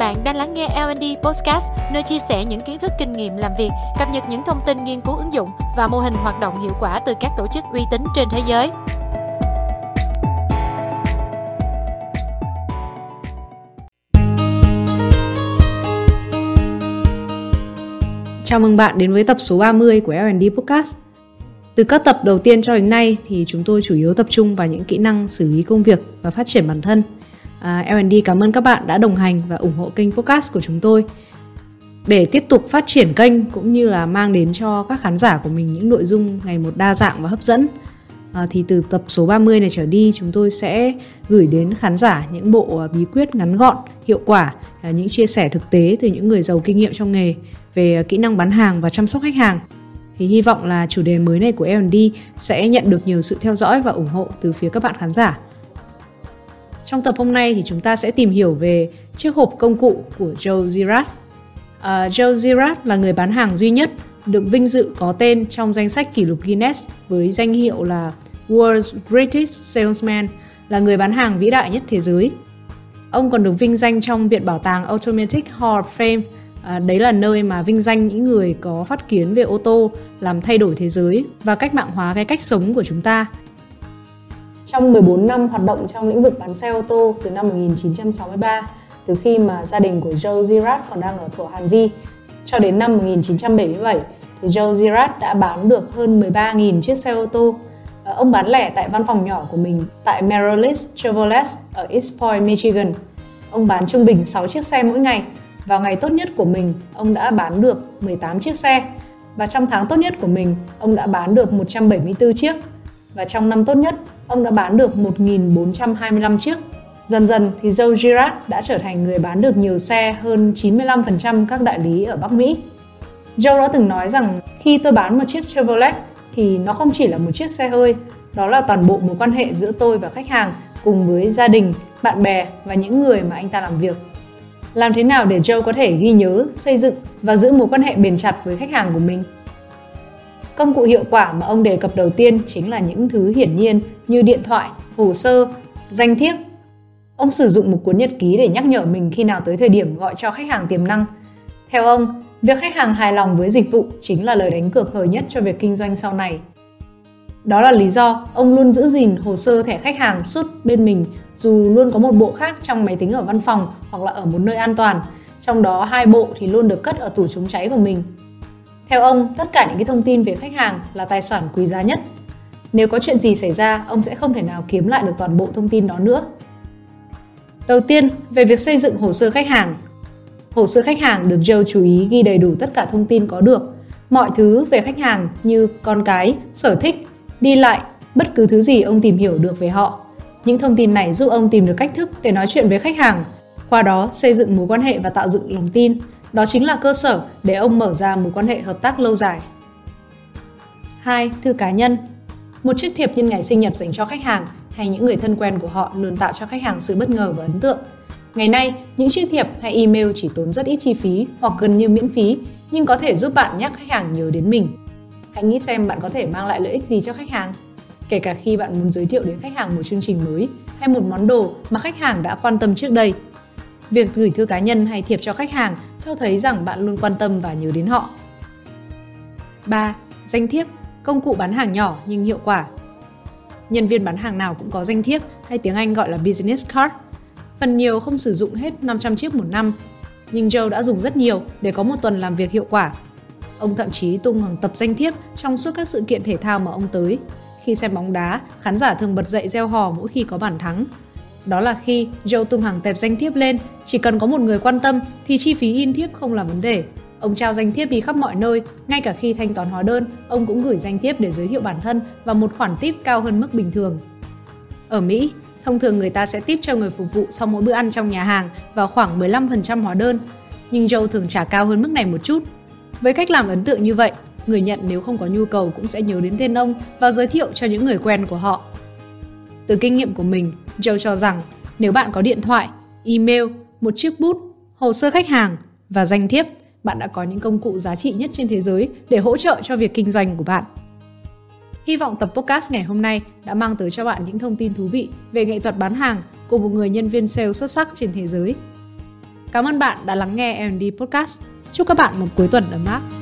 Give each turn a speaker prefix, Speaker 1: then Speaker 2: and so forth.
Speaker 1: Bạn đang lắng nghe L&D Podcast, nơi chia sẻ những kiến thức kinh nghiệm làm việc, cập nhật những thông tin nghiên cứu ứng dụng và mô hình hoạt động hiệu quả từ các tổ chức uy tín trên thế giới.
Speaker 2: Chào mừng bạn đến với tập số 30 của L&D Podcast. Từ các tập đầu tiên cho đến nay thì chúng tôi chủ yếu tập trung vào những kỹ năng xử lý công việc và phát triển bản thân – À, L&D cảm ơn các bạn đã đồng hành và ủng hộ kênh podcast của chúng tôi. Để tiếp tục phát triển kênh cũng như là mang đến cho các khán giả của mình những nội dung ngày một đa dạng và hấp dẫn à, thì từ tập số 30 này trở đi chúng tôi sẽ gửi đến khán giả những bộ à, bí quyết ngắn gọn, hiệu quả, à, những chia sẻ thực tế từ những người giàu kinh nghiệm trong nghề về à, kỹ năng bán hàng và chăm sóc khách hàng. Thì hy vọng là chủ đề mới này của L&D sẽ nhận được nhiều sự theo dõi và ủng hộ từ phía các bạn khán giả. Trong tập hôm nay thì chúng ta sẽ tìm hiểu về chiếc hộp công cụ của Joe Girard. Uh, Joe Girard là người bán hàng duy nhất được vinh dự có tên trong danh sách kỷ lục Guinness với danh hiệu là World's Greatest Salesman, là người bán hàng vĩ đại nhất thế giới. Ông còn được vinh danh trong Viện Bảo tàng Automatic Hall of Fame, à, đấy là nơi mà vinh danh những người có phát kiến về ô tô làm thay đổi thế giới và cách mạng hóa cái cách sống của chúng ta trong 14 năm hoạt động trong lĩnh vực bán xe ô tô từ năm 1963, từ khi mà gia đình của Joe Girard còn đang ở thổ Hàn Vi, cho đến năm 1977 thì Joe Girard đã bán được hơn 13.000 chiếc xe ô tô. Ông bán lẻ tại văn phòng nhỏ của mình tại Merrillis Chevrolet ở East Point, Michigan. Ông bán trung bình 6 chiếc xe mỗi ngày. Vào ngày tốt nhất của mình, ông đã bán được 18 chiếc xe. Và trong tháng tốt nhất của mình, ông đã bán được 174 chiếc. Và trong năm tốt nhất, ông đã bán được 1.425 chiếc. Dần dần thì Joe Girard đã trở thành người bán được nhiều xe hơn 95% các đại lý ở Bắc Mỹ. Joe đã từng nói rằng khi tôi bán một chiếc Chevrolet thì nó không chỉ là một chiếc xe hơi, đó là toàn bộ mối quan hệ giữa tôi và khách hàng cùng với gia đình, bạn bè và những người mà anh ta làm việc. Làm thế nào để Joe có thể ghi nhớ, xây dựng và giữ mối quan hệ bền chặt với khách hàng của mình? Công cụ hiệu quả mà ông đề cập đầu tiên chính là những thứ hiển nhiên như điện thoại, hồ sơ, danh thiếp. Ông sử dụng một cuốn nhật ký để nhắc nhở mình khi nào tới thời điểm gọi cho khách hàng tiềm năng. Theo ông, việc khách hàng hài lòng với dịch vụ chính là lời đánh cược hời nhất cho việc kinh doanh sau này. Đó là lý do ông luôn giữ gìn hồ sơ thẻ khách hàng suốt bên mình dù luôn có một bộ khác trong máy tính ở văn phòng hoặc là ở một nơi an toàn. Trong đó hai bộ thì luôn được cất ở tủ chống cháy của mình theo ông, tất cả những cái thông tin về khách hàng là tài sản quý giá nhất. Nếu có chuyện gì xảy ra, ông sẽ không thể nào kiếm lại được toàn bộ thông tin đó nữa. Đầu tiên, về việc xây dựng hồ sơ khách hàng. Hồ sơ khách hàng được Joe chú ý ghi đầy đủ tất cả thông tin có được. Mọi thứ về khách hàng như con cái, sở thích, đi lại, bất cứ thứ gì ông tìm hiểu được về họ. Những thông tin này giúp ông tìm được cách thức để nói chuyện với khách hàng, qua đó xây dựng mối quan hệ và tạo dựng lòng tin, đó chính là cơ sở để ông mở ra mối quan hệ hợp tác lâu dài. 2. Thư cá nhân Một chiếc thiệp nhân ngày sinh nhật dành cho khách hàng hay những người thân quen của họ luôn tạo cho khách hàng sự bất ngờ và ấn tượng. Ngày nay, những chiếc thiệp hay email chỉ tốn rất ít chi phí hoặc gần như miễn phí, nhưng có thể giúp bạn nhắc khách hàng nhớ đến mình. Hãy nghĩ xem bạn có thể mang lại lợi ích gì cho khách hàng. Kể cả khi bạn muốn giới thiệu đến khách hàng một chương trình mới hay một món đồ mà khách hàng đã quan tâm trước đây. Việc gửi thư cá nhân hay thiệp cho khách hàng cho thấy rằng bạn luôn quan tâm và nhớ đến họ. 3. Danh thiếp, công cụ bán hàng nhỏ nhưng hiệu quả. Nhân viên bán hàng nào cũng có danh thiếp hay tiếng Anh gọi là business card. Phần nhiều không sử dụng hết 500 chiếc một năm, nhưng Joe đã dùng rất nhiều để có một tuần làm việc hiệu quả. Ông thậm chí tung hàng tập danh thiếp trong suốt các sự kiện thể thao mà ông tới. Khi xem bóng đá, khán giả thường bật dậy reo hò mỗi khi có bàn thắng, đó là khi Joe tung hàng tệp danh thiếp lên, chỉ cần có một người quan tâm thì chi phí in thiếp không là vấn đề. Ông trao danh thiếp đi khắp mọi nơi, ngay cả khi thanh toán hóa đơn, ông cũng gửi danh thiếp để giới thiệu bản thân và một khoản tip cao hơn mức bình thường. Ở Mỹ, thông thường người ta sẽ tip cho người phục vụ sau mỗi bữa ăn trong nhà hàng vào khoảng 15% hóa đơn, nhưng Joe thường trả cao hơn mức này một chút. Với cách làm ấn tượng như vậy, người nhận nếu không có nhu cầu cũng sẽ nhớ đến tên ông và giới thiệu cho những người quen của họ. Từ kinh nghiệm của mình, Joe cho rằng nếu bạn có điện thoại, email, một chiếc bút, hồ sơ khách hàng và danh thiếp, bạn đã có những công cụ giá trị nhất trên thế giới để hỗ trợ cho việc kinh doanh của bạn. Hy vọng tập podcast ngày hôm nay đã mang tới cho bạn những thông tin thú vị về nghệ thuật bán hàng của một người nhân viên sale xuất sắc trên thế giới. Cảm ơn bạn đã lắng nghe L&D Podcast. Chúc các bạn một cuối tuần ấm áp.